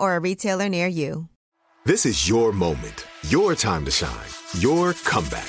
or a retailer near you. This is your moment, your time to shine, your comeback.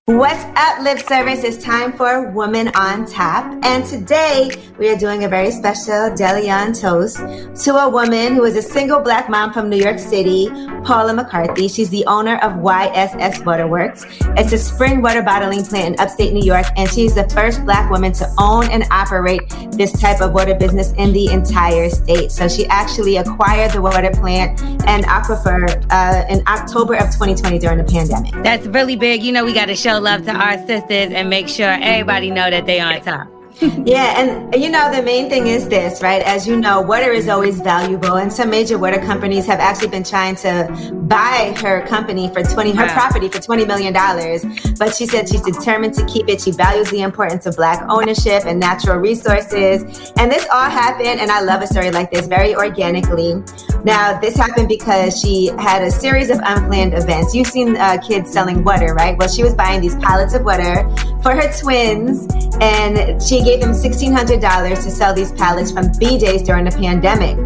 What's up, lip service? It's time for Woman on Tap. And today we are doing a very special Deleon toast to a woman who is a single black mom from New York City, Paula McCarthy. She's the owner of YSS Waterworks. It's a spring water bottling plant in upstate New York, and she's the first black woman to own and operate this type of water business in the entire state. So she actually acquired the water plant and aquifer uh, in October of 2020 during the pandemic. That's really big. You know, we got to show love to our sisters and make sure everybody know that they on top. yeah, and you know the main thing is this, right? As you know, water is always valuable, and some major water companies have actually been trying to buy her company for twenty her property for twenty million dollars. But she said she's determined to keep it. She values the importance of black ownership and natural resources, and this all happened. And I love a story like this very organically. Now, this happened because she had a series of unplanned events. You've seen uh, kids selling water, right? Well, she was buying these pallets of water for her twins, and she gave them $1,600 to sell these pallets from BJ's during the pandemic.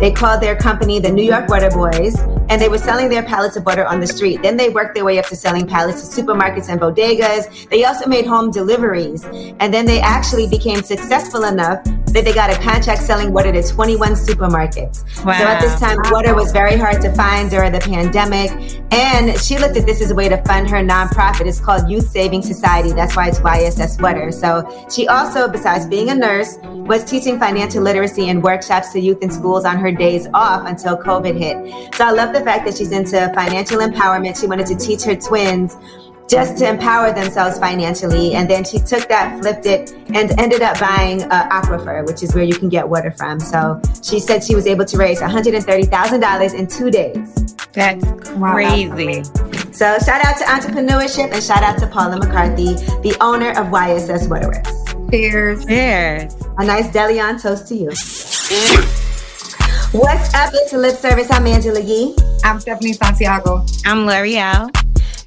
They called their company the New York Butter Boys, and they were selling their pallets of butter on the street. Then they worked their way up to selling pallets to supermarkets and bodegas. They also made home deliveries. And then they actually became successful enough that they got a contract selling water to 21 supermarkets. Wow. So at this time, water was very hard to find during the pandemic. And she looked at this as a way to fund her nonprofit. It's called Youth Saving Society. That's why it's YSS Water. So she also, besides being a nurse, was teaching financial literacy and workshops to youth in schools on her days off until COVID hit. So I love the fact that she's into financial empowerment. She wanted to teach her twins just to empower themselves financially. And then she took that, flipped it, and ended up buying uh, Aquifer, which is where you can get water from. So she said she was able to raise $130,000 in two days. That's crazy. So shout out to entrepreneurship and shout out to Paula McCarthy, the owner of YSS Waterworks. Cheers. Cheers. A nice Deleon toast to you. What's up? It's Lip Service. I'm Angela Yee. I'm Stephanie Santiago. I'm Lorena.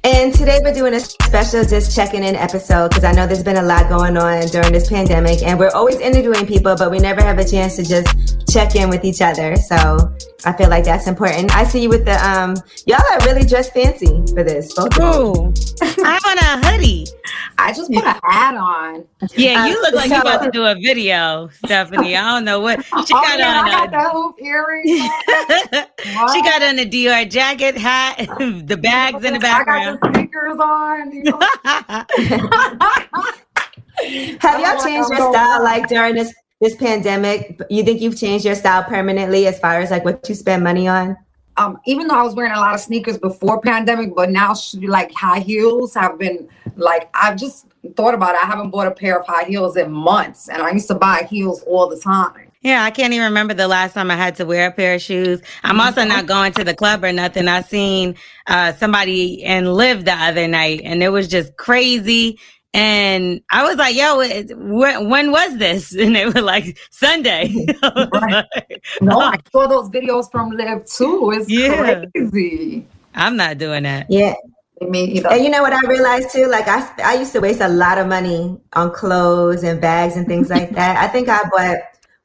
And today we're doing a special just checking in episode because I know there's been a lot going on during this pandemic and we're always interviewing people, but we never have a chance to just check in with each other. So I feel like that's important. I see you with the um y'all are really dressed fancy for this. Both Ooh, I'm on a hoodie. I just put a hat on. Yeah, you look like so, you're about to do a video, Stephanie. I don't know what she oh, got yeah, on. I got the hoop earrings. she got on a Dior jacket, hat, the bags in the background. I got the sneakers on. You know? Have y'all changed your style like during this this pandemic? You think you've changed your style permanently as far as like what you spend money on? Um, even though I was wearing a lot of sneakers before pandemic, but now should be like high heels have been like I've just thought about it. I haven't bought a pair of high heels in months, and I used to buy heels all the time. Yeah, I can't even remember the last time I had to wear a pair of shoes. I'm also not going to the club or nothing. I seen uh, somebody in Live the other night, and it was just crazy. And I was like, yo, when, when was this? And they were like, Sunday. right. no, I oh. saw those videos from Live too. It's yeah. crazy. I'm not doing that. Yeah. Me either. And you know what I realized too? Like I, I used to waste a lot of money on clothes and bags and things like that. I think I bought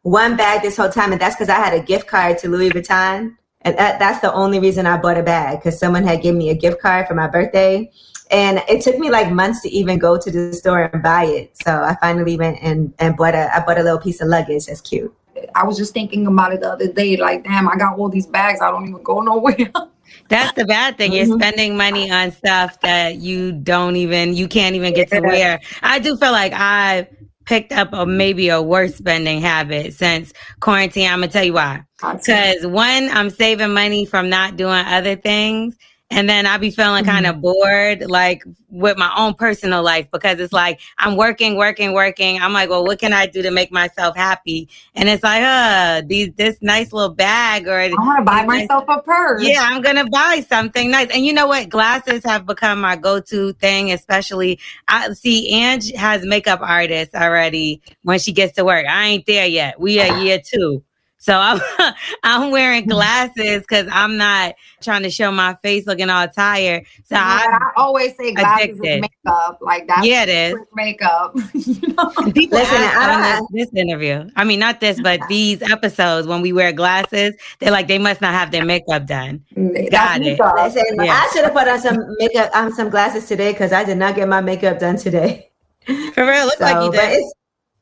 one bag this whole time, and that's because I had a gift card to Louis Vuitton, and that, that's the only reason I bought a bag because someone had given me a gift card for my birthday, and it took me like months to even go to the store and buy it. So I finally went and and bought a I bought a little piece of luggage. That's cute. I was just thinking about it the other day. Like, damn, I got all these bags. I don't even go nowhere. That's the bad thing. You're mm-hmm. spending money on stuff that you don't even, you can't even get to wear. I do feel like I picked up a maybe a worse spending habit since quarantine. I'm gonna tell you why. Because one, I'm saving money from not doing other things. And then I'll be feeling kind of mm-hmm. bored, like with my own personal life, because it's like I'm working, working, working. I'm like, well, what can I do to make myself happy? And it's like, uh, these this nice little bag, or I want to buy myself a purse. Yeah, I'm gonna buy something nice. And you know what? Glasses have become my go-to thing, especially. I see Ange has makeup artists already when she gets to work. I ain't there yet. We are year two. So I'm I'm wearing glasses because I'm not trying to show my face looking all tired. So yeah, I always say glasses addicted. is makeup. Like that's yeah, it is makeup. you know? People Listen, I don't this, this interview. I mean, not this, but these episodes when we wear glasses, they're like they must not have their makeup done. Mm, Got it. Listen, yeah. I should have put on some makeup on um, some glasses today because I did not get my makeup done today. For real, look so, like you did.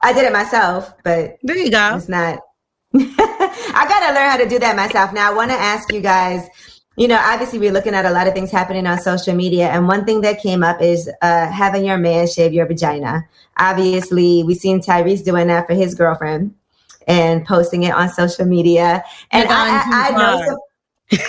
I did it myself, but there you go. It's not I got to learn how to do that myself. Now, I want to ask you guys, you know, obviously we're looking at a lot of things happening on social media. And one thing that came up is uh, having your man shave your vagina. Obviously, we've seen Tyrese doing that for his girlfriend and posting it on social media. And I, I, I know some,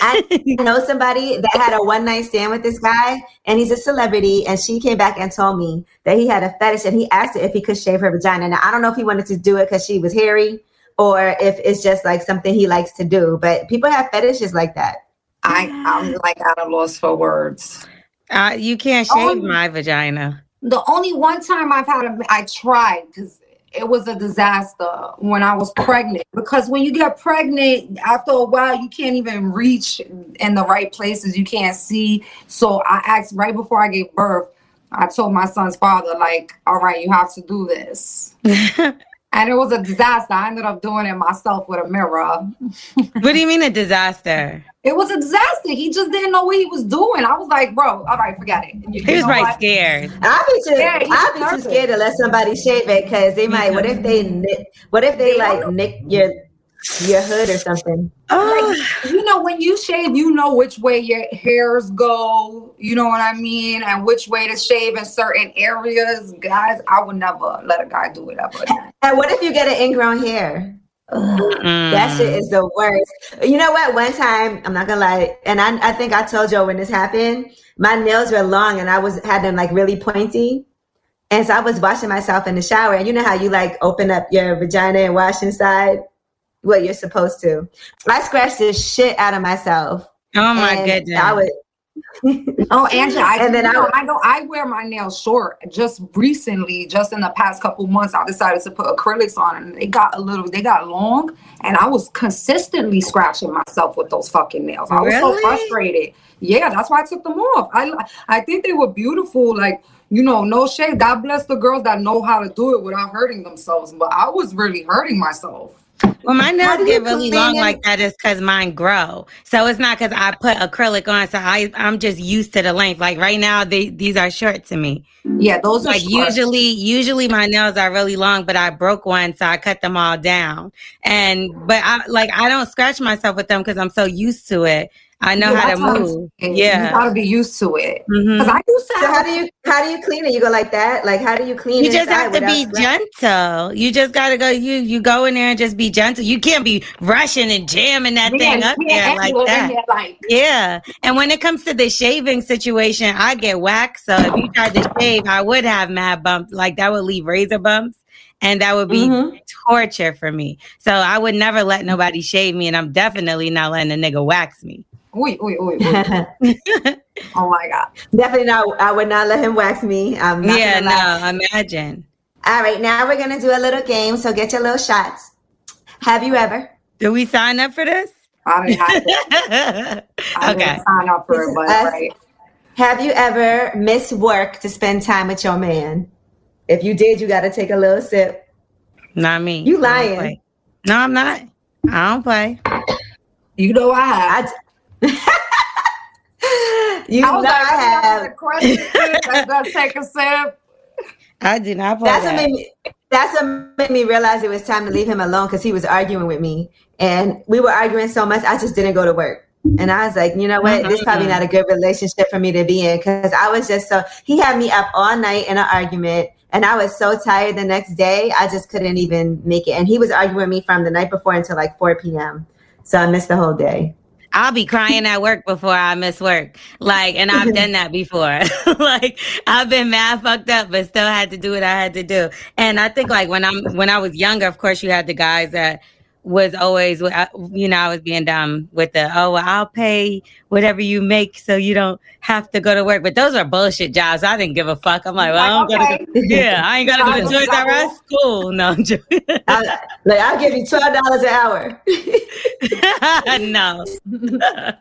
I know somebody that had a one night stand with this guy, and he's a celebrity. And she came back and told me that he had a fetish, and he asked her if he could shave her vagina. Now I don't know if he wanted to do it because she was hairy, or if it's just like something he likes to do. But people have fetishes like that. I, I'm like at a loss for words. Uh, you can't shave only, my vagina. The only one time I've had a, I tried because it was a disaster when I was pregnant. Because when you get pregnant, after a while, you can't even reach in the right places. You can't see. So I asked right before I gave birth. I told my son's father, like, all right, you have to do this. and it was a disaster. I ended up doing it myself with a mirror. what do you mean a disaster? It was a disaster. He just didn't know what he was doing. I was like, bro, all right, forget it. You, he was probably what? scared. I'd be too, yeah, I'd be too scared to let somebody shave it because they might. What if they? What if they, they like nick your your hood or something. Oh. Like, you know, when you shave, you know which way your hairs go. You know what I mean, and which way to shave in certain areas. Guys, I would never let a guy do it ever. And what if you get an ingrown hair? Mm. That shit is the worst. You know what? One time, I'm not gonna lie, and I, I think I told you when this happened. My nails were long, and I was had them like really pointy. And so I was washing myself in the shower, and you know how you like open up your vagina and wash inside what you're supposed to. I scratched the shit out of myself. Oh my goodness. I would oh, Angela, I, and then I, I know I wear my nails short. Just recently, just in the past couple months, I decided to put acrylics on, and they got a little, they got long, and I was consistently scratching myself with those fucking nails. I was really? so frustrated. Yeah, that's why I took them off. I I think they were beautiful, like you know, no shade. God bless the girls that know how to do it without hurting themselves. But I was really hurting myself. Well, my nails get really long it? like that is because mine grow. So it's not because I put acrylic on. So I I'm just used to the length. Like right now, they these are short to me. Yeah, those like usually usually my nails are really long, but I broke one, so I cut them all down. And but I like I don't scratch myself with them because I'm so used to it. I know yeah, how to move. Yeah, you gotta be used to it. Mm-hmm. I used to. So how do you how do you clean it? You go like that? Like how do you clean? It? You just have to be gentle. You just gotta go. You you go in there and just be gentle. You can't be rushing and jamming that yeah, thing up there like that. There like. Yeah, and when it comes to the shaving situation, I get waxed. So if you tried to shave, I would have mad bumps. Like that would leave razor bumps and that would be mm-hmm. torture for me. So I would never let nobody shave me, and I'm definitely not letting a nigga wax me. Oi, oi, oi, oh my God. Definitely not. I would not let him wax me. I'm yeah, no, imagine. All right, now we're going to do a little game. So get your little shots. Have you ever? Did we sign up for this? I didn't have to. I okay. didn't sign up for it, but Us- right. Have you ever missed work to spend time with your man? If you did, you got to take a little sip. Not me. You I lying. No, I'm not. I don't play. You know I have. I, you I know was I like, have. have. question. Let's go take a sip. I did not play. That's what made me. That's what made me realize it was time to leave him alone because he was arguing with me, and we were arguing so much. I just didn't go to work, and I was like, you know what? This is probably mm-hmm. not a good relationship for me to be in because I was just so. He had me up all night in an argument, and I was so tired the next day. I just couldn't even make it, and he was arguing with me from the night before until like four p.m. So I missed the whole day. I'll be crying at work before I miss work. Like, and I've done that before. like, I've been mad fucked up, but still had to do what I had to do. And I think like when I'm when I was younger, of course, you had the guys that was always, you know, I was being dumb with the oh, well, I'll pay whatever you make so you don't have to go to work. But those are bullshit jobs. I didn't give a fuck. I'm like, well, I don't Like, gotta go. Yeah, I ain't gotta go to Toys R Us. Cool. No, I'm joking. I, like I'll give you twelve dollars an hour. no.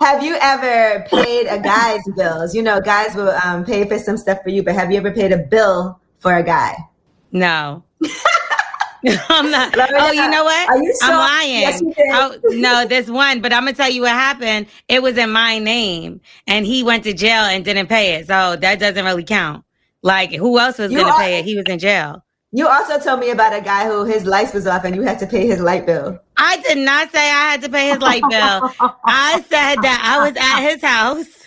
Have you ever paid a guy's bills? You know, guys will um, pay for some stuff for you, but have you ever paid a bill for a guy? No. I'm not. Lorena, Oh, you know what? you I'm lying. Yes. Oh, no, this one, but I'm gonna tell you what happened. It was in my name, and he went to jail and didn't pay it, so that doesn't really count. Like, who else was You gonna pay it? He was in jail. You also told me about a guy who his lights was off and you had to pay his light bill. I did not say I had to pay his light bill. I said that I was at his house.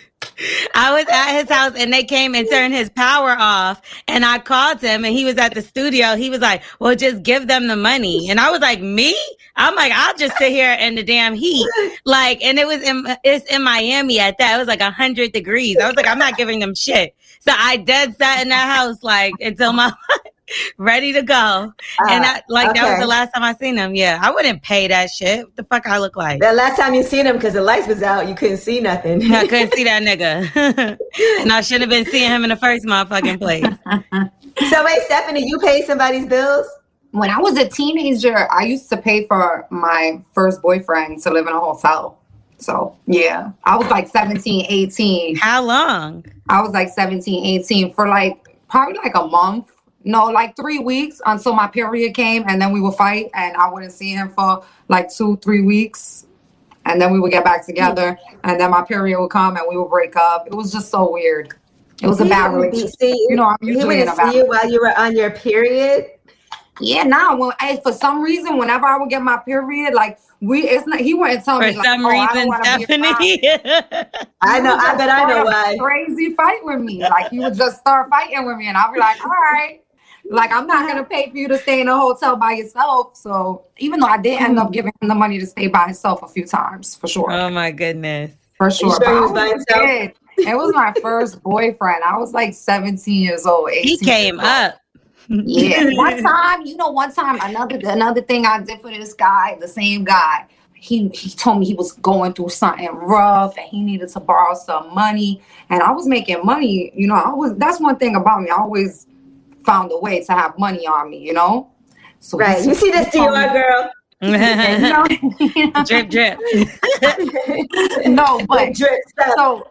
I was at his house and they came and turned his power off. And I called him and he was at the studio. He was like, Well, just give them the money. And I was like, Me? I'm like, I'll just sit here in the damn heat. Like, and it was in it's in Miami at that. It was like hundred degrees. I was like, I'm not giving them shit. So I dead sat in that house like until my ready to go. and I, like that was Uh, the last time I seen him. Yeah, I wouldn't pay that shit. What the fuck I look like? The last time you seen him because the lights was out, you couldn't see nothing. I couldn't see that nigga, and I should have been seeing him in the first motherfucking place. so wait, Stephanie, you paid somebody's bills? When I was a teenager, I used to pay for my first boyfriend to live in a hotel. So, yeah, I was like 17, 18. How long? I was like 17, 18 for like probably like a month. No, like three weeks until my period came, and then we would fight, and I wouldn't see him for like two, three weeks, and then we would get back together, and then my period would come, and we would break up. It was just so weird. It was a bad relationship. See, You know, I'm he usually in wouldn't a bad see you while you were on your period. Yeah, now when I, for some reason, whenever I would get my period, like we, it's not. He wouldn't tell For me like, some oh, I don't reason, wanna be around you. Stephanie. I know. I would bet I know why. Crazy fight with me. Like he would just start fighting with me, and I'll be like, all right. Like I'm not gonna pay for you to stay in a hotel by yourself. So even though I did end up giving him the money to stay by himself a few times, for sure, oh my goodness. for sure. sure But he I was was a. It was my first boyfriend. I was like 17 years old. He came old. up. Yeah. one time, you know, one time another another thing I did for this guy, the same guy. He he told me he was going through something rough and he needed to borrow some money. And I was making money, you know, I was that's one thing about me. I always found a way to have money on me, you know? So Right. You see this he told Dior girl? you know, you know, drip, drip. no, but Drip so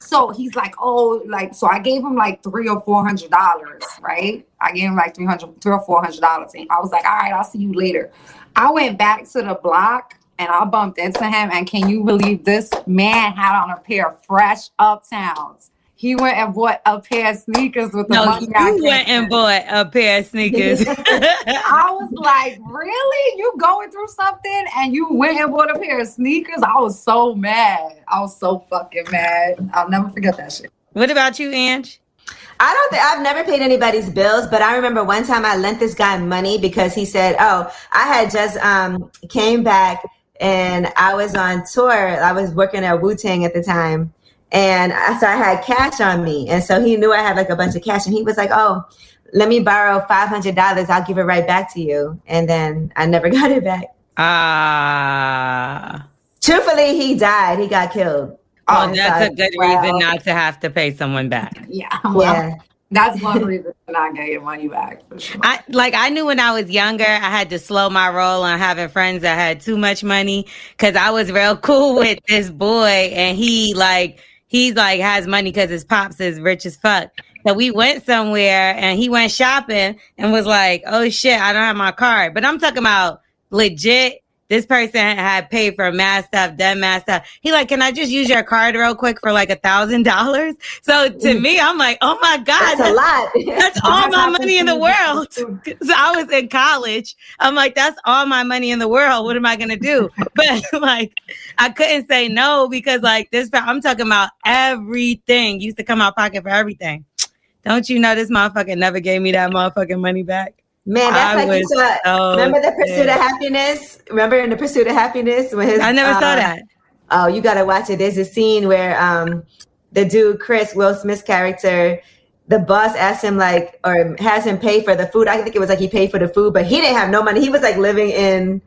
so he's like oh like so i gave him like three or four hundred dollars right i gave him like 300 three or four hundred dollars and i was like all right i'll see you later i went back to the block and i bumped into him and can you believe this man had on a pair of fresh uptowns he went and bought a pair of sneakers with the No, money I you gave went and him. bought a pair of sneakers. I was like, really? You going through something and you went and bought a pair of sneakers? I was so mad. I was so fucking mad. I'll never forget that shit. what about you, Ange? I don't think I've never paid anybody's bills, but I remember one time I lent this guy money because he said, "Oh, I had just um came back and I was on tour. I was working at Wu Tang at the time, and I, so I had cash on me, and so he knew I had like a bunch of cash, and he was like, "Oh, let me borrow five hundred dollars. I'll give it right back to you." And then I never got it back. Ah. Truthfully, he died. He got killed. well, And that's a good wow. reason not to have to pay someone back. Yeah. Well, Yeah. That's one reason for not getting your money back. Sure. I like I knew when I was younger, I had to slow my roll on having friends that had too much money because I was real cool with this boy, and he like he's like has money because his pops is rich as fuck. So we went somewhere and he went shopping and was like, "Oh shit, I don't have my card." But I'm talking about legit this person had paid for mass stuff, done mass stuff. He like, can I just use your card real quick for like a thousand dollars? So to mm. me, I'm like, oh my god, that's, that's a lot. That's all my money in the world. so I was in college. I'm like, that's all my money in the world. What am I gonna do? But like, I couldn't say no because like this. I'm talking about everything. Used to come out of pocket for everything. Don't you know this motherfucker never gave me that motherfucking money back? Man, that's I like you saw. So remember the pursuit of happiness? Remember in the pursuit of happiness when his I never uh, saw that. Oh, you gotta watch it. There's a scene where um the dude Chris Will Smith's character, the boss asked him like or has him pay for the food. I think it was like he paid for the food, but he didn't have no money. He was like living in,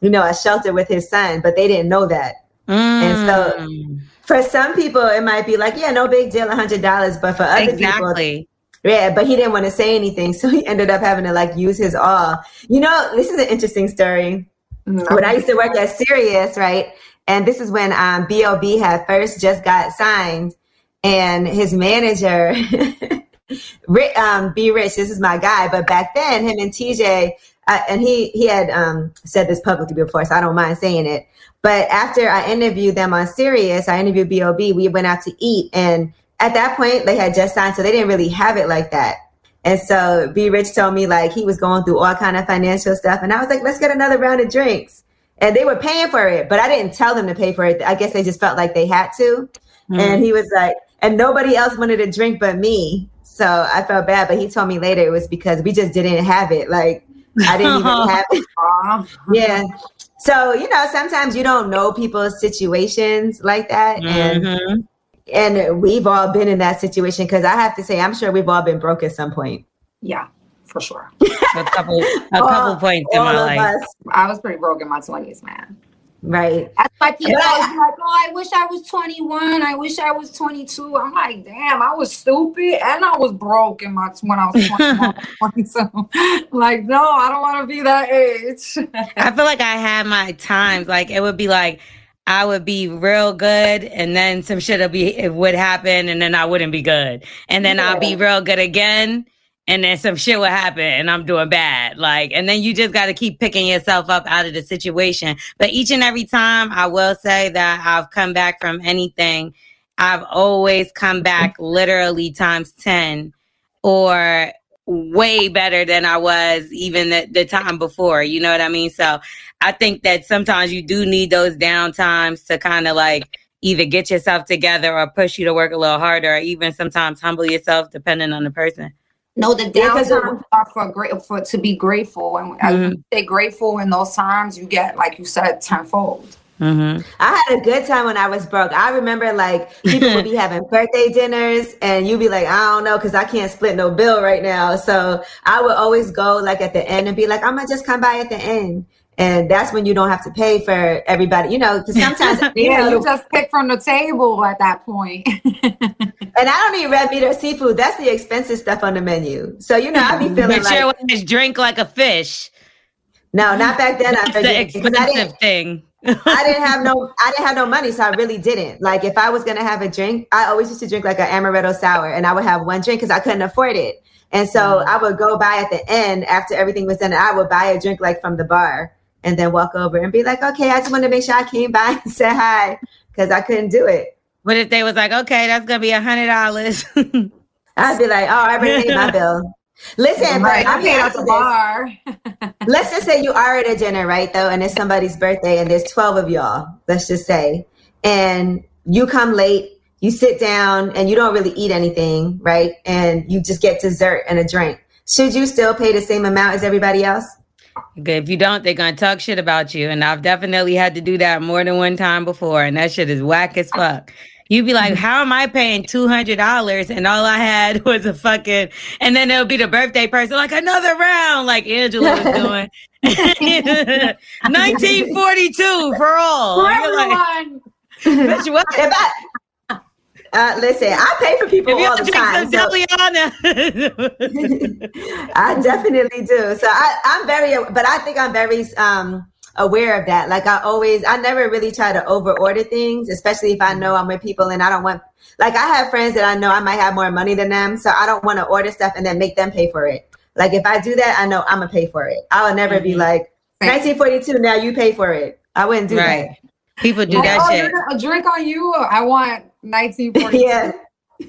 you know, a shelter with his son, but they didn't know that. Mm. And so mm. for some people it might be like, yeah, no big deal, a hundred dollars. But for other exactly. people yeah, but he didn't want to say anything, so he ended up having to like use his all. You know, this is an interesting story. Mm-hmm. When I used to work at Sirius, right, and this is when um, Bob had first just got signed, and his manager, um, B Rich, this is my guy, but back then, him and TJ, uh, and he he had um, said this publicly before, so I don't mind saying it. But after I interviewed them on Sirius, I interviewed Bob. We went out to eat, and at that point they had just signed, so they didn't really have it like that. And so B Rich told me like he was going through all kind of financial stuff, and I was like, let's get another round of drinks. And they were paying for it, but I didn't tell them to pay for it. I guess they just felt like they had to. Mm. And he was like, and nobody else wanted a drink but me. So I felt bad, but he told me later it was because we just didn't have it. Like I didn't even have it. yeah. So, you know, sometimes you don't know people's situations like that. Mm-hmm. And and we've all been in that situation because I have to say, I'm sure we've all been broke at some point. Yeah, for sure. a couple, a couple all, points in my life. Us. I was pretty broke in my 20s, man. Right. That's why people always like, oh, I wish I was 21. I wish I was 22. I'm like, damn, I was stupid and I was broke in my when I was 21. so, like, no, I don't want to be that age. I feel like I had my times. Like, it would be like, I would be real good, and then some shit would be it would happen, and then I wouldn't be good, and then yeah. I'll be real good again, and then some shit would happen, and I'm doing bad. Like, and then you just got to keep picking yourself up out of the situation. But each and every time, I will say that I've come back from anything. I've always come back literally times ten, or way better than I was even the, the time before. You know what I mean? So I think that sometimes you do need those down times to kind of like either get yourself together or push you to work a little harder or even sometimes humble yourself depending on the person. No, the downtimes are for great for to be grateful, and mm-hmm. stay grateful in those times. You get, like you said, tenfold. Mm-hmm. I had a good time when I was broke. I remember like people would be having birthday dinners, and you'd be like, I don't know, because I can't split no bill right now. So I would always go like at the end and be like, I'm gonna just come by at the end. And that's when you don't have to pay for everybody, you know, because sometimes you yeah, know, you just pick from the table at that point. and I don't need red meat or seafood. That's the expensive stuff on the menu. So you know, I'd be feeling but like just drink like a fish. No, not back then. That's the expensive thing. I didn't have no I didn't have no money, so I really didn't. Like if I was gonna have a drink, I always used to drink like an amaretto sour and I would have one drink because I couldn't afford it. And so mm-hmm. I would go by at the end after everything was done, I would buy a drink like from the bar and then walk over and be like, okay, I just want to make sure I came by and said hi because I couldn't do it. What if they was like, okay, that's gonna be a hundred dollars? I'd be like, oh, I already paid my bill. Listen, right. I'm here at the bar. let's just say you are at a dinner, right? Though, and it's somebody's birthday, and there's 12 of y'all, let's just say, and you come late, you sit down, and you don't really eat anything, right? And you just get dessert and a drink. Should you still pay the same amount as everybody else? If you don't, they're gonna talk shit about you. And I've definitely had to do that more than one time before, and that shit is whack as fuck. You'd be like, how am I paying $200 and all I had was a fucking, and then it'll be the birthday person, like another round, like Angela was doing. 1942 for all. For everyone. Like, what? If I, Uh, listen, I pay for people all the time. So I definitely do. So I, I'm very, but I think I'm very um, aware of that. Like I always, I never really try to over order things, especially if I know I'm with people and I don't want. Like I have friends that I know I might have more money than them, so I don't want to order stuff and then make them pay for it. Like if I do that, I know I'm gonna pay for it. I will never mm-hmm. be like 1942. Now you pay for it. I wouldn't do right. that. People do that oh, shit. A drink on you. I want 1942. yeah.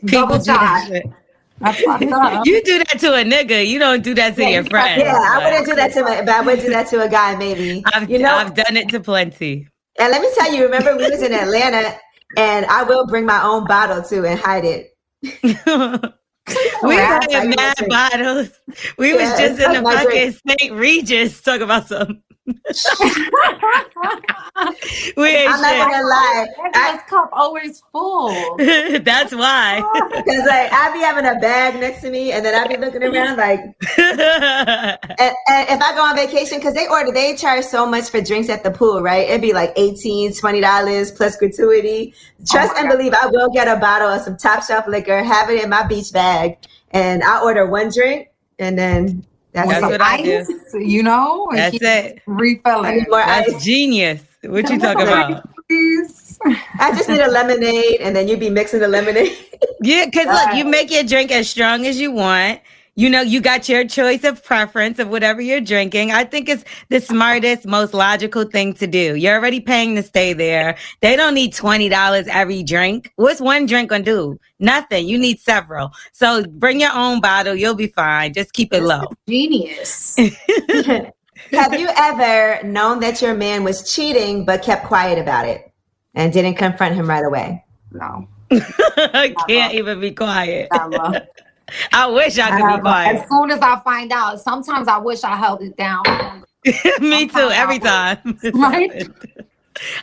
People shot. you do that to a nigga. You don't do that to yeah, your friend. Yeah, I wouldn't do that to my, but I would do that to a guy, maybe. I've, you know, I've done it to plenty. And let me tell you, remember we was in Atlanta, and I will bring my own bottle too and hide it. we had mad bottles. We yeah, was just in the fucking St. Regis talking about some we ain't I'm not gonna lie. That cup always full. That's why. Because like I be having a bag next to me, and then I be looking around like. and, and, if I go on vacation, because they order, they charge so much for drinks at the pool, right? It'd be like 18 dollars plus gratuity. Oh Trust oh and God. believe, I will get a bottle of some top shelf liquor, have it in my beach bag, and I order one drink, and then that's, That's what I do. You know, That's it. Refill it. That's ice. genius. What you talking about? Please. I just need a lemonade, and then you'd be mixing the lemonade. yeah, because look, you make your drink as strong as you want you know, you got your choice of preference of whatever you're drinking. I think it's the smartest, most logical thing to do. You're already paying to stay there. They don't need $20 every drink. What's one drink gonna do? Nothing. You need several. So bring your own bottle. You'll be fine. Just keep it low. Genius. Have you ever known that your man was cheating but kept quiet about it and didn't confront him right away? No. I can't even be quiet. I wish I could be um, quiet. As soon as I find out, sometimes I wish I held it down. Me too, every time. Right?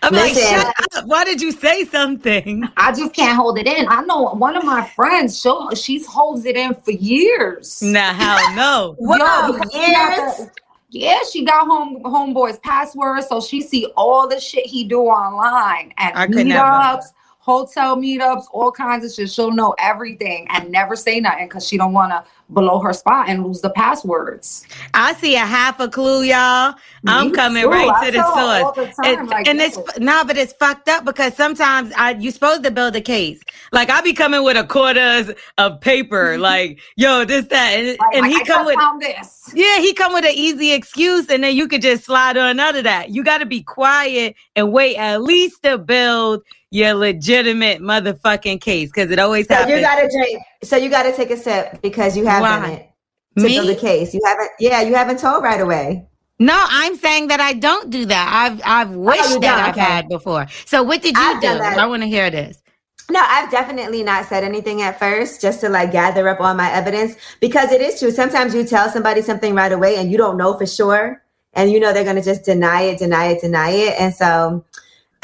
I'm Listen, like, shut up. Why did you say something? I just can't hold it in. I know one of my friends, she she's holds it in for years. Nah, hell no. Yo, years. Yeah, she got home homeboy's password, so she see all the shit he do online and meetups hotel meetups, all kinds of shit. She'll know everything and never say nothing because she don't want to blow her spot and lose the passwords. I see a half a clue, y'all. Me I'm coming too. right I to the source. The like and it's no, nah, but it's fucked up because sometimes I you supposed to build a case. Like I be coming with a quarters of paper, mm-hmm. like yo, this that, and, like, and he I come with this. Yeah, he come with an easy excuse, and then you could just slide on out of that. You got to be quiet and wait at least to build your legitimate motherfucking case because it always so happens. You gotta drink. So you gotta take a sip because you haven't it to Me? build a case. You haven't. Yeah, you haven't told right away. No, I'm saying that I don't do that. I've I've oh, wished oh, that I've okay. had before. So what did you I've do? I want to hear this. No, I've definitely not said anything at first just to like gather up all my evidence because it is true. Sometimes you tell somebody something right away and you don't know for sure. And you know they're going to just deny it, deny it, deny it. And so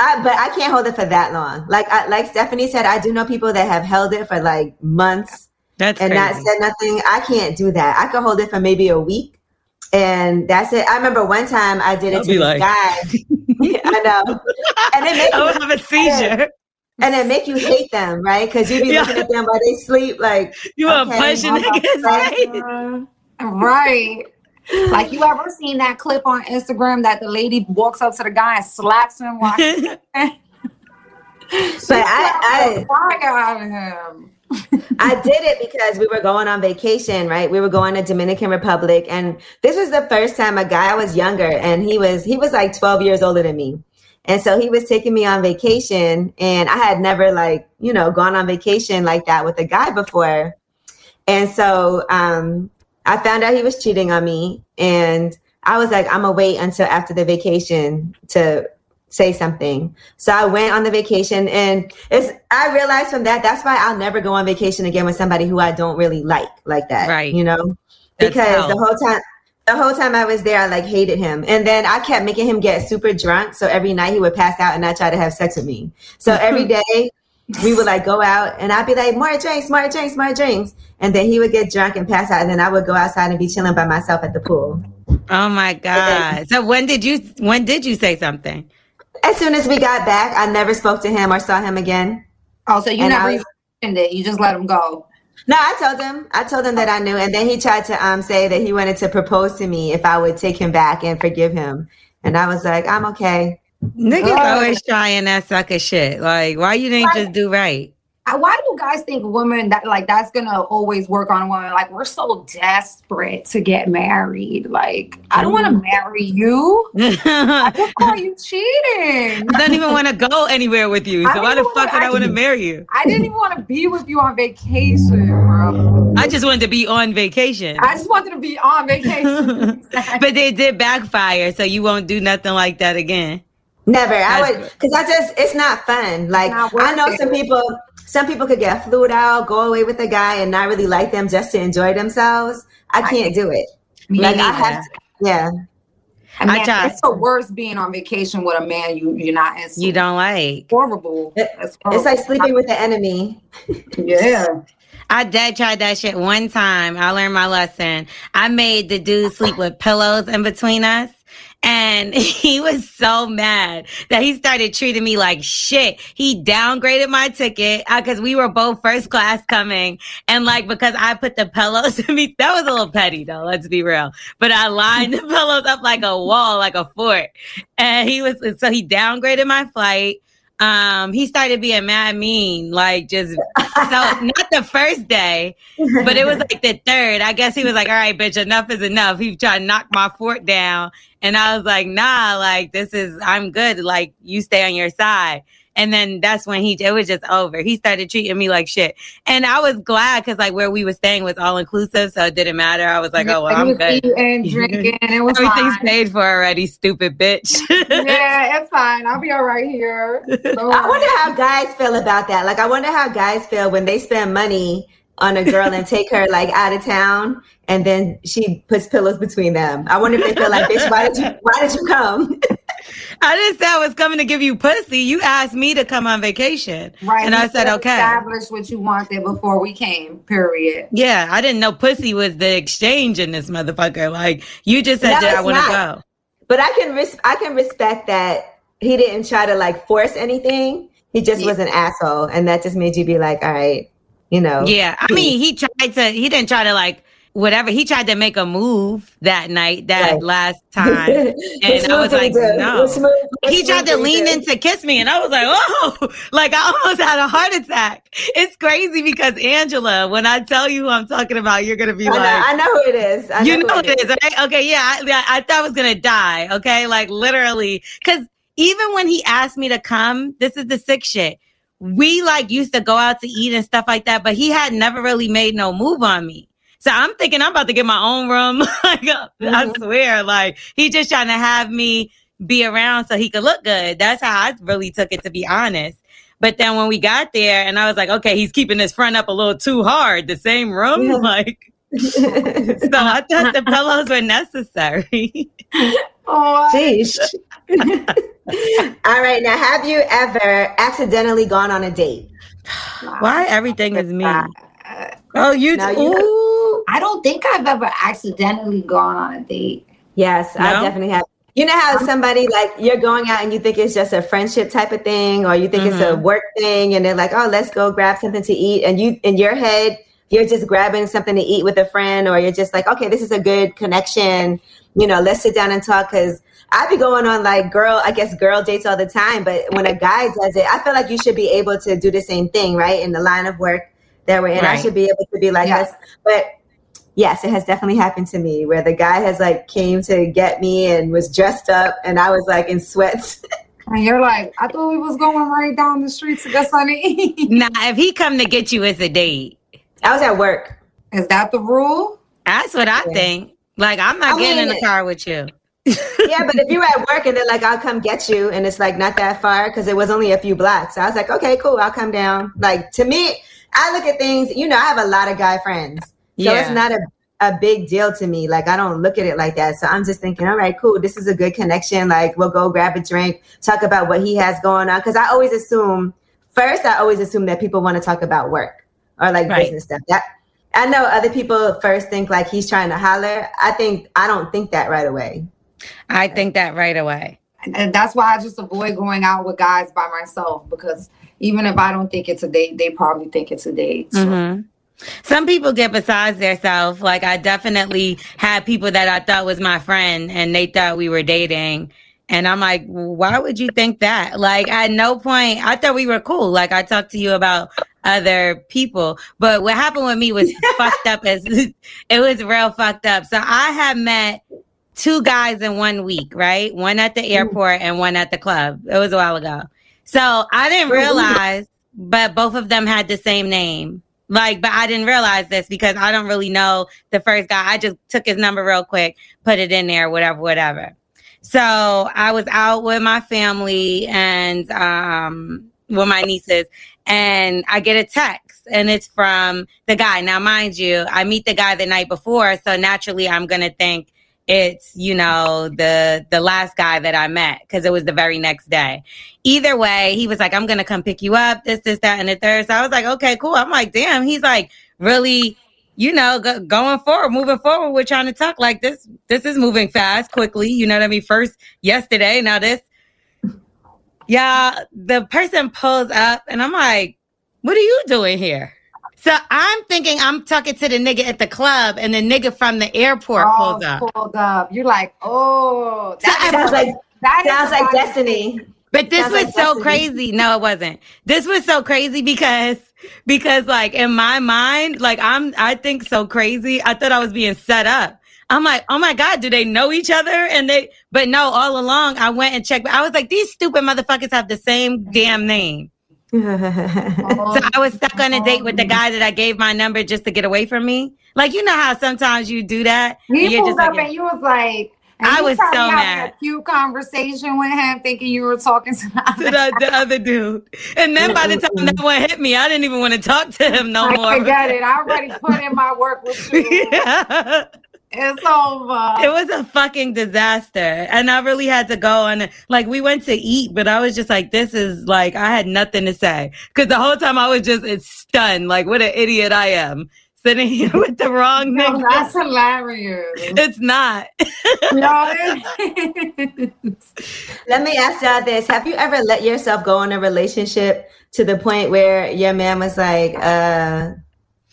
I, but I can't hold it for that long. Like I, like Stephanie said, I do know people that have held it for like months that's and crazy. not said nothing. I can't do that. I could hold it for maybe a week, and that's it. I remember one time I did it I'll to this like... guy. I know, and it make I would have a seizure. And it make you hate them, right? Because you be yeah. looking at them while they sleep, like you want to punch a niggas, right? Like you ever seen that clip on Instagram that the lady walks up to the guy and slaps him while but I, I out of him. I did it because we were going on vacation, right? We were going to Dominican Republic and this was the first time a guy I was younger and he was he was like 12 years older than me. And so he was taking me on vacation and I had never like, you know, gone on vacation like that with a guy before. And so um I found out he was cheating on me and I was like, I'm gonna wait until after the vacation to say something. So I went on the vacation and it's I realized from that that's why I'll never go on vacation again with somebody who I don't really like like that. Right. You know? That's because hell. the whole time the whole time I was there, I like hated him. And then I kept making him get super drunk. So every night he would pass out and I try to have sex with me. So every day we would like go out and I'd be like, more drinks, more drinks, more drinks. And then he would get drunk and pass out. And then I would go outside and be chilling by myself at the pool. Oh my God. Then, so when did you, when did you say something? As soon as we got back, I never spoke to him or saw him again. Oh, so you and never, was, mentioned it. You just let him go. No, I told him. I told him that I knew, and then he tried to um say that he wanted to propose to me if I would take him back and forgive him, and I was like, I'm okay. Niggas always trying that sucker shit. Like, why you didn't just do right? why do you guys think women that like that's gonna always work on a woman? Like we're so desperate to get married. Like I don't want to mm. marry you. I are you cheating? I don't even want to go anywhere with you. So why the fuck would I, I want to marry you? I didn't even want to be with you on vacation, bro. I just wanted to be on vacation. I just wanted to be on vacation. but they did backfire, so you won't do nothing like that again. Never. That's I would because I just it's not fun. Like not I know some people some people could get flued out, go away with a guy and not really like them just to enjoy themselves. I can't do it. like I have to, yeah. I, mean, I It's the worst being on vacation with a man you you're not in. You don't like. Horrible. It, horrible. It's like sleeping with the enemy. yeah. I did try that shit one time. I learned my lesson. I made the dude sleep with pillows in between us. And he was so mad that he started treating me like shit. He downgraded my ticket because uh, we were both first class coming. And like, because I put the pillows in me, that was a little petty though, let's be real. But I lined the pillows up like a wall, like a fort. And he was, so he downgraded my flight um, he started being mad mean, like just so not the first day, but it was like the third. I guess he was like, All right, bitch, enough is enough. He tried to knock my fort down. And I was like, nah, like this is I'm good. Like you stay on your side. And then that's when he it was just over. He started treating me like shit, and I was glad because like where we were staying was all inclusive, so it didn't matter. I was like, oh well, I'm good. And drinking, it was everything's fine. paid for already. Stupid bitch. yeah, it's fine. I'll be all right here. So. I wonder how guys feel about that. Like, I wonder how guys feel when they spend money on a girl and take her like out of town and then she puts pillows between them. I wonder if they feel like, bitch, why did you why did you come? I didn't say I was coming to give you pussy. You asked me to come on vacation. Right. And I said, okay. Establish what you wanted before we came, period. Yeah. I didn't know pussy was the exchange in this motherfucker. Like you just said no, that I want to go. But I can res- I can respect that he didn't try to like force anything. He just yeah. was an asshole. And that just made you be like, all right, you know. Yeah. I mean, he tried to he didn't try to like whatever. He tried to make a move that night, that right. last time. And I was like, no. he tried to lean in to kiss me. And I was like, oh, like I almost had a heart attack. It's crazy because Angela, when I tell you who I'm talking about, you're going to be I like, know, I know who it is. I you know, who it is, right? Okay. Yeah. I, I thought I was going to die. Okay. Like literally. Cause even when he asked me to come, this is the sick shit. We like used to go out to eat and stuff like that, but he had never really made no move on me. So I'm thinking I'm about to get my own room. like, mm-hmm. I swear, like he just trying to have me be around so he could look good. That's how I really took it, to be honest. But then when we got there, and I was like, okay, he's keeping his front up a little too hard. The same room, yeah. like. so I thought the pillows were necessary. oh, Jeez. All right, now have you ever accidentally gone on a date? Why everything is me? Oh, you, now, you I don't think I've ever accidentally gone on a date. Yes, no? I definitely have. You know how somebody like you're going out and you think it's just a friendship type of thing, or you think mm-hmm. it's a mm-hmm. work thing, and they're like, "Oh, let's go grab something to eat," and you in your head you're just grabbing something to eat with a friend, or you're just like, "Okay, this is a good connection." You know, let's sit down and talk because I be going on like girl, I guess girl dates all the time, but when a guy does it, I feel like you should be able to do the same thing, right? In the line of work that way. And right. I should be able to be like yes. this. But yes, it has definitely happened to me where the guy has like came to get me and was dressed up and I was like in sweats. And you're like, I thought we was going right down the street to get something Nah, if he come to get you, it's a date. I was at work. Is that the rule? That's what I yeah. think. Like, I'm not I getting mean, in the car with you. yeah, but if you're at work and they're like, I'll come get you, and it's like not that far because it was only a few blocks. So I was like, okay, cool, I'll come down. Like to me, I look at things, you know, I have a lot of guy friends. So yeah. it's not a, a big deal to me. Like I don't look at it like that. So I'm just thinking, all right, cool. This is a good connection. Like we'll go grab a drink, talk about what he has going on. Cause I always assume first, I always assume that people want to talk about work or like right. business stuff. That I know other people first think like he's trying to holler. I think I don't think that right away. I think that right away. And that's why I just avoid going out with guys by myself because even if I don't think it's a date, they probably think it's a date. So. Mm-hmm. Some people get besides themselves. Like I definitely had people that I thought was my friend and they thought we were dating. And I'm like, why would you think that? Like at no point, I thought we were cool. Like I talked to you about other people. But what happened with me was fucked up as it was real fucked up. So I had met two guys in one week, right? One at the mm. airport and one at the club. It was a while ago. So I didn't oh, realize, but both of them had the same name. Like, but I didn't realize this because I don't really know the first guy. I just took his number real quick, put it in there, whatever, whatever. So I was out with my family and um, with my nieces, and I get a text, and it's from the guy. Now, mind you, I meet the guy the night before, so naturally, I'm gonna think it's you know the the last guy that I met because it was the very next day. Either way, he was like, "I'm gonna come pick you up." This, this, that, and the third. So I was like, "Okay, cool." I'm like, "Damn." He's like, really, you know, go, going forward, moving forward. We're trying to talk like this. This is moving fast, quickly. You know what I mean? First yesterday, now this. Yeah, the person pulls up, and I'm like, "What are you doing here?" So I'm thinking I'm talking to the nigga at the club, and the nigga from the airport Oh, pulls up. pulled up. You're like, oh, So I Sounds like that is sounds like about- destiny. But this Sounds was like so destiny. crazy. No, it wasn't. This was so crazy because because like in my mind, like I'm I think so crazy. I thought I was being set up. I'm like, oh my God, do they know each other? And they but no, all along I went and checked. I was like, these stupid motherfuckers have the same damn name. Oh, So I was stuck on a date with the um, guy that I gave my number just to get away from me. Like you know how sometimes you do that? He You're pulled up like- and you was like, I was so mad. A cute conversation with him, thinking you were talking to the to the, the other dude. And then by the time that one hit me, I didn't even want to talk to him no more. I more. forget it. I already put in my work with you. Yeah. It's over. It was a fucking disaster. And I really had to go on like we went to eat, but I was just like, this is like I had nothing to say. Cause the whole time I was just it's stunned, like what an idiot I am. Sitting here with the wrong No, nigga. that's hilarious. It's not. no, it- Let me ask y'all this. Have you ever let yourself go in a relationship to the point where your man was like, uh,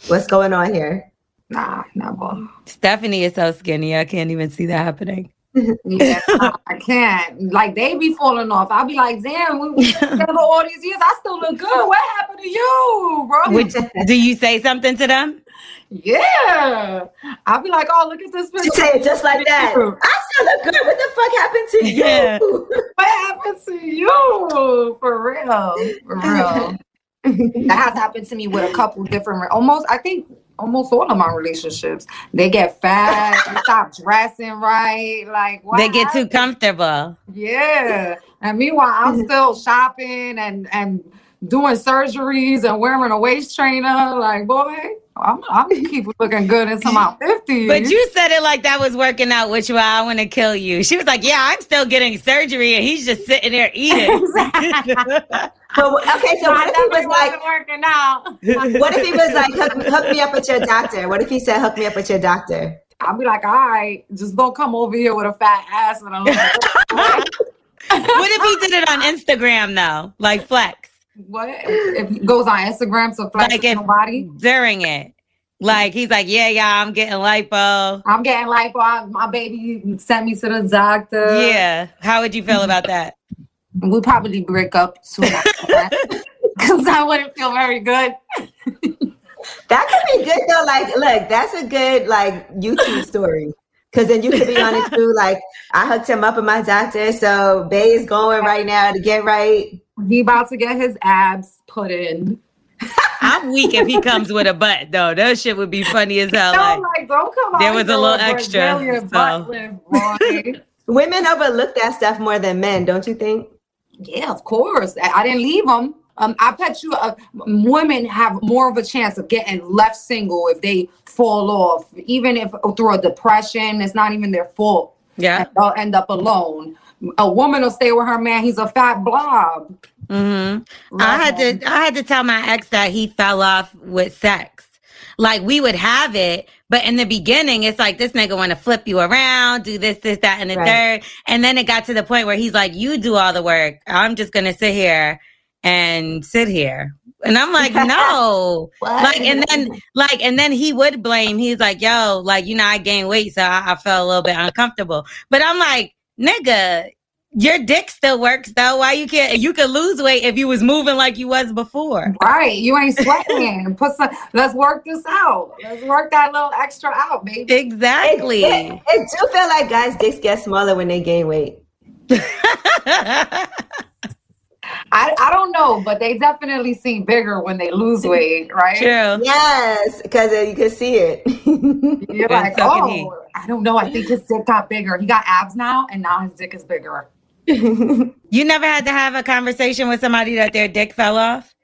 what's going on here? Nah, never. Stephanie is so skinny. I can't even see that happening. Yeah, I can't. Like they be falling off. I'll be like, damn, we we together all these years. I still look good. What happened to you, bro? Would, do you say something to them? yeah. I'll be like, oh, look at this She picture. say it just like that. I still look good. What the fuck happened to you? Yeah. What happened to you? For real. For real. that has happened to me with a couple different almost I think almost all of my relationships. They get fat, they stop dressing right. Like what They get too comfortable. Yeah. And meanwhile, I'm mm-hmm. still shopping and and doing surgeries and wearing a waist trainer. Like, boy, I'm I'm keep looking good until my 50s. But you said it like that was working out, which why I want to kill you. She was like, "Yeah, I'm still getting surgery, and he's just sitting there eating." But okay, so what if he was like, working out. what if he was like, hook, hook me up with your doctor? What if he said, hook me up with your doctor? I'll be like, all right, just don't come over here with a fat ass and a little what if he did it on Instagram though, like flex what if it goes on Instagram to flex Like like if- nobody? during it? Like he's like, "Yeah, yeah, I'm getting lipo." I'm getting like, oh, my baby sent me to the doctor. Yeah, how would you feel about that? We'll probably break up soon because I wouldn't feel very good. That could be good though. Like, look, that's a good like YouTube story. Cause then you could be on it too. Like, I hooked him up with my doctor, so Bay is going right now to get right. He about to get his abs put in. I'm weak if he comes with a butt though. That shit would be funny as hell. No, Like, like don't come out. there was a little extra, so. butt lift. Women overlook that stuff more than men, don't you think? Yeah, of course. I, I didn't leave them. Um, I bet you uh, women have more of a chance of getting left single if they fall off, even if through a depression, it's not even their fault. yeah. And they'll end up alone. A woman will stay with her man. He's a fat blob. hmm I had to I had to tell my ex that he fell off with sex. Like we would have it, but in the beginning, it's like this nigga want to flip you around, do this, this, that, and the Right. third. And then it got to the point where he's like, "You do all the work. I'm just gonna sit here and sit here. And I'm like, no. like, and then, like, and then he would blame. He's like, yo, like, you know, I gained weight, so I, I felt a little bit uncomfortable. But I'm like, nigga, your dick still works though. Why you can't? You could lose weight if you was moving like you was before. Right. You ain't sweating. Put some. Let's work this out. Let's work that little extra out, baby. Exactly. It, it, it do feel like guys' dicks get smaller when they gain weight. I, I don't know, but they definitely seem bigger when they lose weight, right? True. Yes, because uh, you can see it. You're like, oh, I don't know. I think his dick got bigger. He got abs now, and now his dick is bigger. you never had to have a conversation with somebody that their dick fell off?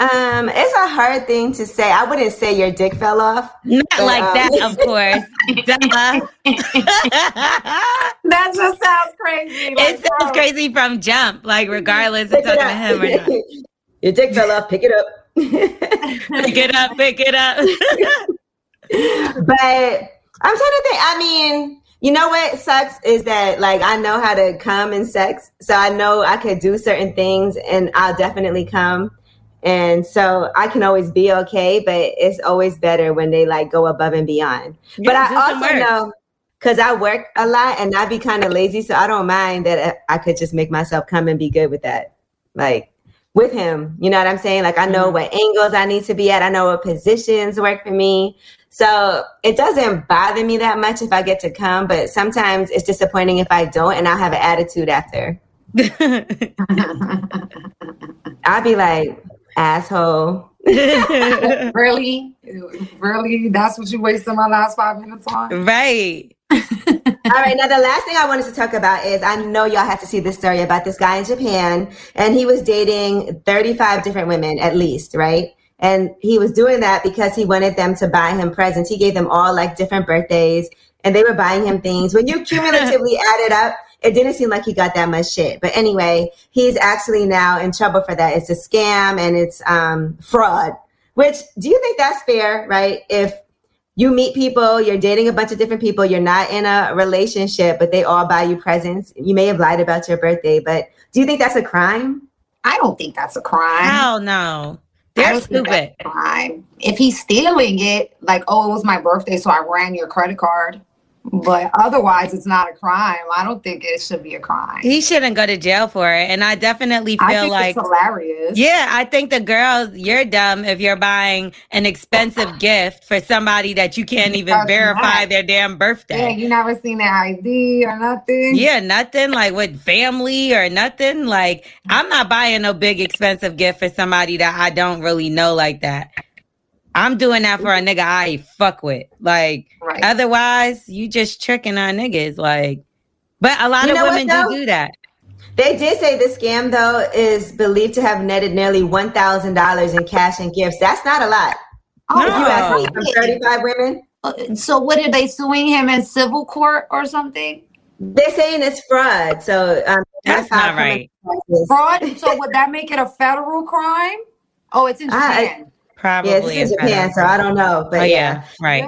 Um, it's a hard thing to say. I wouldn't say your dick fell off. Not but, like um, that, of course. that just sounds crazy. Like, it sounds crazy from jump, like regardless of talking to him or not. Your dick fell off. Pick it up. pick it up. Pick it up. but I'm trying to think. I mean, you know what sucks is that like I know how to come in sex, so I know I could do certain things, and I'll definitely come. And so I can always be okay, but it's always better when they like go above and beyond. Yeah, but I also know because I work a lot and I be kind of lazy, so I don't mind that I could just make myself come and be good with that. Like with him, you know what I'm saying? Like I know mm-hmm. what angles I need to be at, I know what positions work for me. So it doesn't bother me that much if I get to come, but sometimes it's disappointing if I don't and I'll have an attitude after. I'd be like, asshole. really? Really? That's what you wasted my last five minutes on? Right. All right. Now, the last thing I wanted to talk about is I know y'all had to see this story about this guy in Japan, and he was dating 35 different women at least, right? And he was doing that because he wanted them to buy him presents. He gave them all like different birthdays, and they were buying him things. When you cumulatively add it up, it didn't seem like he got that much shit. But anyway, he's actually now in trouble for that. It's a scam and it's um, fraud. Which do you think that's fair, right? If you meet people, you're dating a bunch of different people, you're not in a relationship, but they all buy you presents. You may have lied about your birthday, but do you think that's a crime? I don't think that's a crime. Hell no. They're stupid. crime. If he's stealing it, like, oh, it was my birthday, so I ran your credit card but otherwise it's not a crime. I don't think it should be a crime. He shouldn't go to jail for it. And i definitely feel I like hilarious. Yeah i think the girls you're dumb if you're buying an expensive gift for somebody that you can't even That's verify not. their damn birthday. Yeah you never seen their id or nothing. Yeah nothing like with family or nothing. Like i'm not buying no big expensive gift for somebody that i don't really know like that I'm doing that for a nigga I fuck with. Like right. otherwise, you just tricking on niggas. Like, but a lot you of women what, do do that. They did say the scam though is believed to have netted nearly one thousand dollars in cash and gifts. That's not a lot. Oh, no. you ask me from thirty-five women. Uh, so what are they suing him in civil court or something? They're saying it's fraud. So um, that's, that's not right. Fraud. so would that make it a federal crime? Oh, it's in Japan. I, Probably yeah, this is Japan, so I don't know. But oh, yeah, yeah right.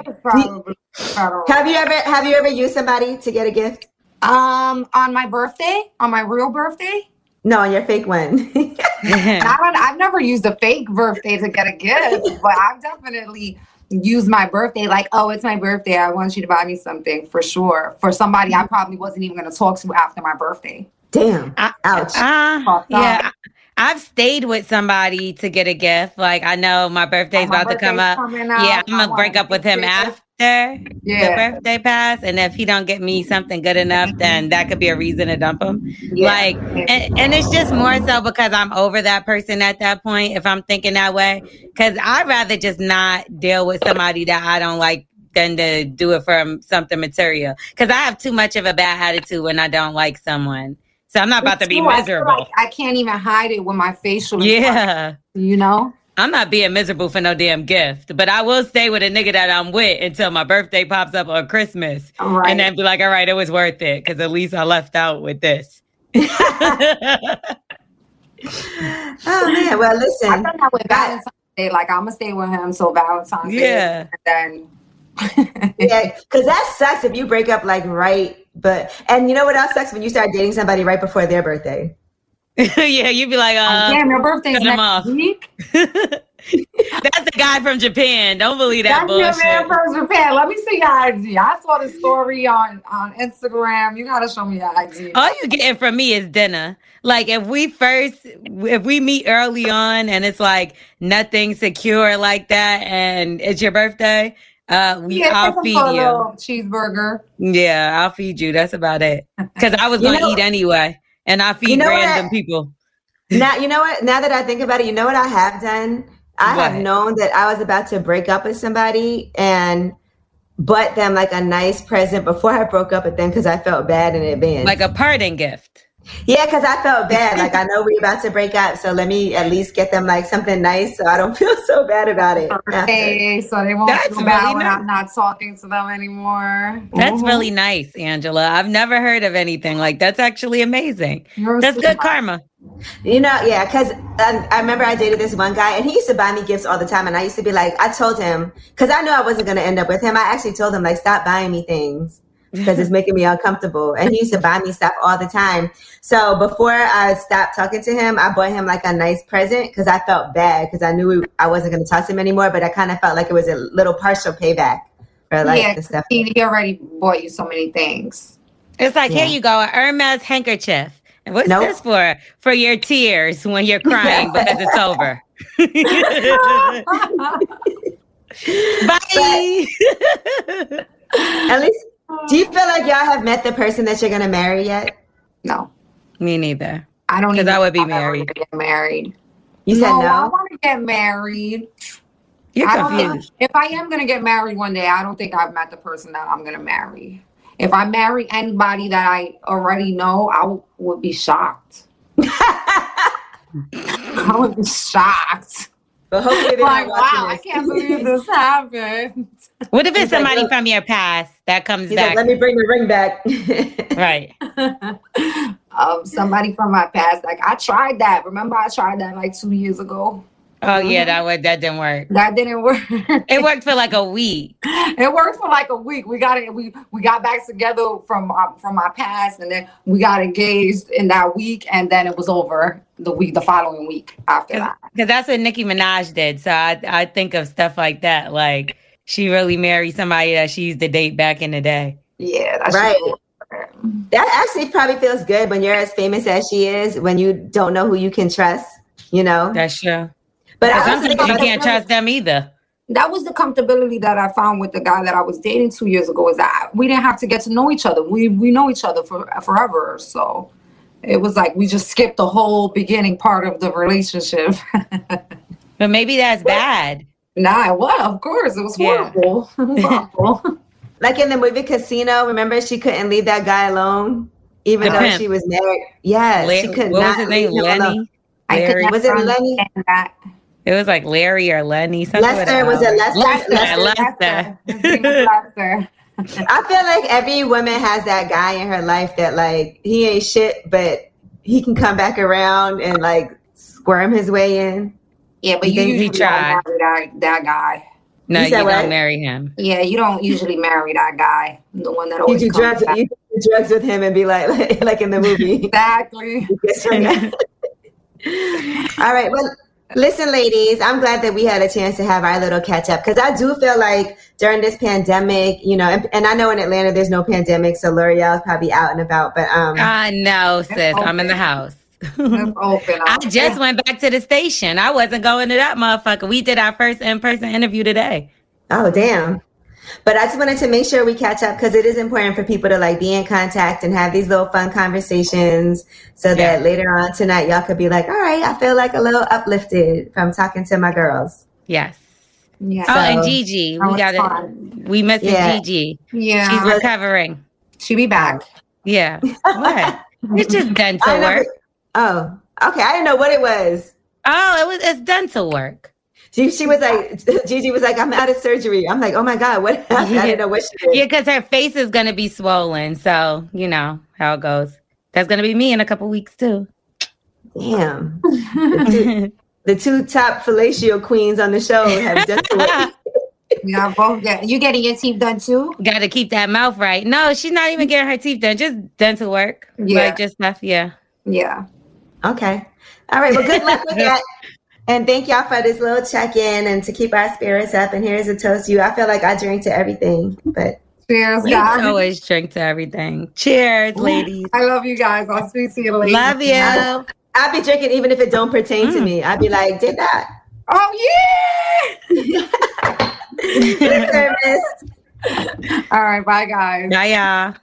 have you ever have you ever used somebody to get a gift? Um, on my birthday, on my real birthday. No, on your fake one. I don't, I've never used a fake birthday to get a gift, but I've definitely used my birthday like, oh, it's my birthday. I want you to buy me something for sure. For somebody I probably wasn't even going to talk to after my birthday. Damn. Ouch. Uh, yeah. I've stayed with somebody to get a gift. Like I know my birthday's oh, my about birthday's to come up. Yeah, I'm gonna break up with him after yeah. the birthday pass. And if he don't get me something good enough, then that could be a reason to dump him. Yeah. Like and, and it's just more so because I'm over that person at that point, if I'm thinking that way. Cause I'd rather just not deal with somebody that I don't like than to do it for something material. Cause I have too much of a bad attitude when I don't like someone. So I'm not about to be miserable. I, like I, can't even hide it with my facial. Yeah. You know? I'm not being miserable for no damn gift, but I will stay with a nigga that I'm with until my birthday pops up on Christmas. Right. And then be like, all right, it was worth it because at least I left out with this. oh man, well listen. I've done that with Valentine's Day. Like I'm gonna stay with him so Valentine's yeah. Day. And then yeah, because that sucks if you break up like right, but and you know what else sucks when you start dating somebody right before their birthday. yeah, you'd be like, uh, Damn, your birthday's cut him next week. that's the guy from Japan. Don't believe that That's your man from Japan. Let me see your IG. I saw the story on on Instagram. You gotta show me your IG. All you getting from me is dinner. Like if we first, if we meet early on and it's like nothing secure like that, and it's your birthday, uh, we yeah, I'll feed you. cheeseburger. Yeah, I'll feed you. That's about it. Because I was gonna know- eat anyway, and I feed know random what? people. Now you know what? Now that I think about it, you know what I have done? I have known that I was about to break up with somebody and bought them like a nice present before I broke up with them because I felt bad in advance. Like a parting gift. Yeah, because I felt bad. Like I know we're about to break up, so let me at least get them like something nice so I don't feel so bad about it. after. Hey, so they won't That's feel bad really when nice. I'm not talking to them anymore. That's Mhm. really nice, Angela. I've never heard of anything like that's actually amazing. You're That's super- good karma. You know, yeah, because I, I remember I dated this one guy and he used to buy me gifts all the time. And I used to be like, I told him, because I knew I wasn't going to end up with him. I actually told him, like, stop buying me things because it's making me uncomfortable. And he used to buy me stuff all the time. So before I stopped talking to him, I bought him like a nice present because I felt bad because I knew I wasn't going to talk to him anymore. But I kind of felt like it was a little partial payback for like yeah, the stuff. he, he already bought you so many things. It's like, Yeah. here you go, a Hermes handkerchief. And what's Nope. this for? For your tears when you're crying because it's over. Bye. At least, do you feel like y'all have met the person that you're going to marry yet? no, Me neither. I don't. 'Cause even I would be think I'll married. Get married. You said no, I no. want to get married. You're I don't confused. think, if I am going to get married one day, I don't think I've met the person that I'm going to marry. If I marry anybody that I already know, I w- would be shocked. I would be shocked. But hopefully they're Like, not watching wow, I can't believe this happened. What if it's He's somebody look- from your past that comes He's like, back? let me bring the ring back. right. um, somebody from my past. Like I tried that. Remember, I tried that like two years ago. Oh yeah, that would that didn't work. That didn't work. It worked for like a week. it worked for like a week. We got it. We we got back together from uh, from my past, and then we got engaged in that week, and then it was over the week, the following week after that. Because that's what Nicki Minaj did. So I I think of stuff like that. Like she really married somebody that she used to date back in the day. Yeah, that's Right. right. that actually probably feels good when you're as famous as she is, when you don't know who you can trust, you know? That's true. But I But also sometimes you can't trust them either. That was the comfortability that I found with the guy that I was dating two years ago. Is that we didn't have to get to know each other. We we know each other for forever. So it was like we just skipped the whole beginning part of the relationship. But maybe that's bad. nah, what? Of course, it was Yeah. horrible. It was awful. Like in the movie Casino, remember she couldn't leave that guy alone, even The though pimp. she was married. Yes, La- she could what not was his name? leave him alone. Lenny. I could Was it Lenny? that. It was like Larry or Lenny. Something with Lester, an was L. it Lester? Lester. Lester. Lester. His name was Lester. I feel like every woman has that guy in her life that like he ain't shit, but he can come back around and like squirm his way in. Yeah, but You you he usually don't tried? marry that, that guy. No, You you, don't what? marry him. Yeah, you don't usually marry that guy. The one that You always do comes drugs. back. You do drugs with him and be like, like, like in the movie. Exactly. Yes, right. All right. Well, listen, ladies, I'm glad that we had a chance to have our little catch up because I do feel like during this pandemic, you know, and, and I know in Atlanta there's no pandemic, so Lorena's probably out and about, but um, I know, sis. I'm in the house. It's open. I just went back to the station. I wasn't going to that motherfucker. We did our first in person interview today. oh damn. But I just wanted to make sure we catch up because it is important for people to like be in contact and have these little fun conversations so that later on tonight y'all could be like, all right, I feel like a little uplifted from talking to my girls. Yes. Yeah. oh, and So- Gigi. We oh, got it. We missed Yeah. Gigi. yeah. She's recovering. She'll be back. Yeah. What? it's just dental work. but- oh, okay. I didn't know what it was. Oh, it was it's dental work. She, she was like, Gigi was like, I'm out of surgery. I'm like, oh my God, what happened? I didn't know what she did. Yeah, because her face is gonna be swollen. So you know how it goes. That's gonna be me in a couple weeks too. Damn. The two, the two top fellatio queens on the show have just Yeah, both get you getting your teeth done too? Got to keep that mouth right. No, she's not even getting her teeth done. Just dental work. Yeah. Like just stuff. Yeah. Yeah. Okay. All right. Well, good luck with that. And thank y'all for this little check in and to keep our spirits up. And here's a toast to you. I feel like I drink to everything, but cheers, guys. always drink to everything. Cheers, ladies. I love you guys. I'll speak to you later. Love you. I'll, I'll be drinking even if it don't pertain mm. to me. I'll be like, did that. Oh yeah. All right, bye guys. Bye y'all.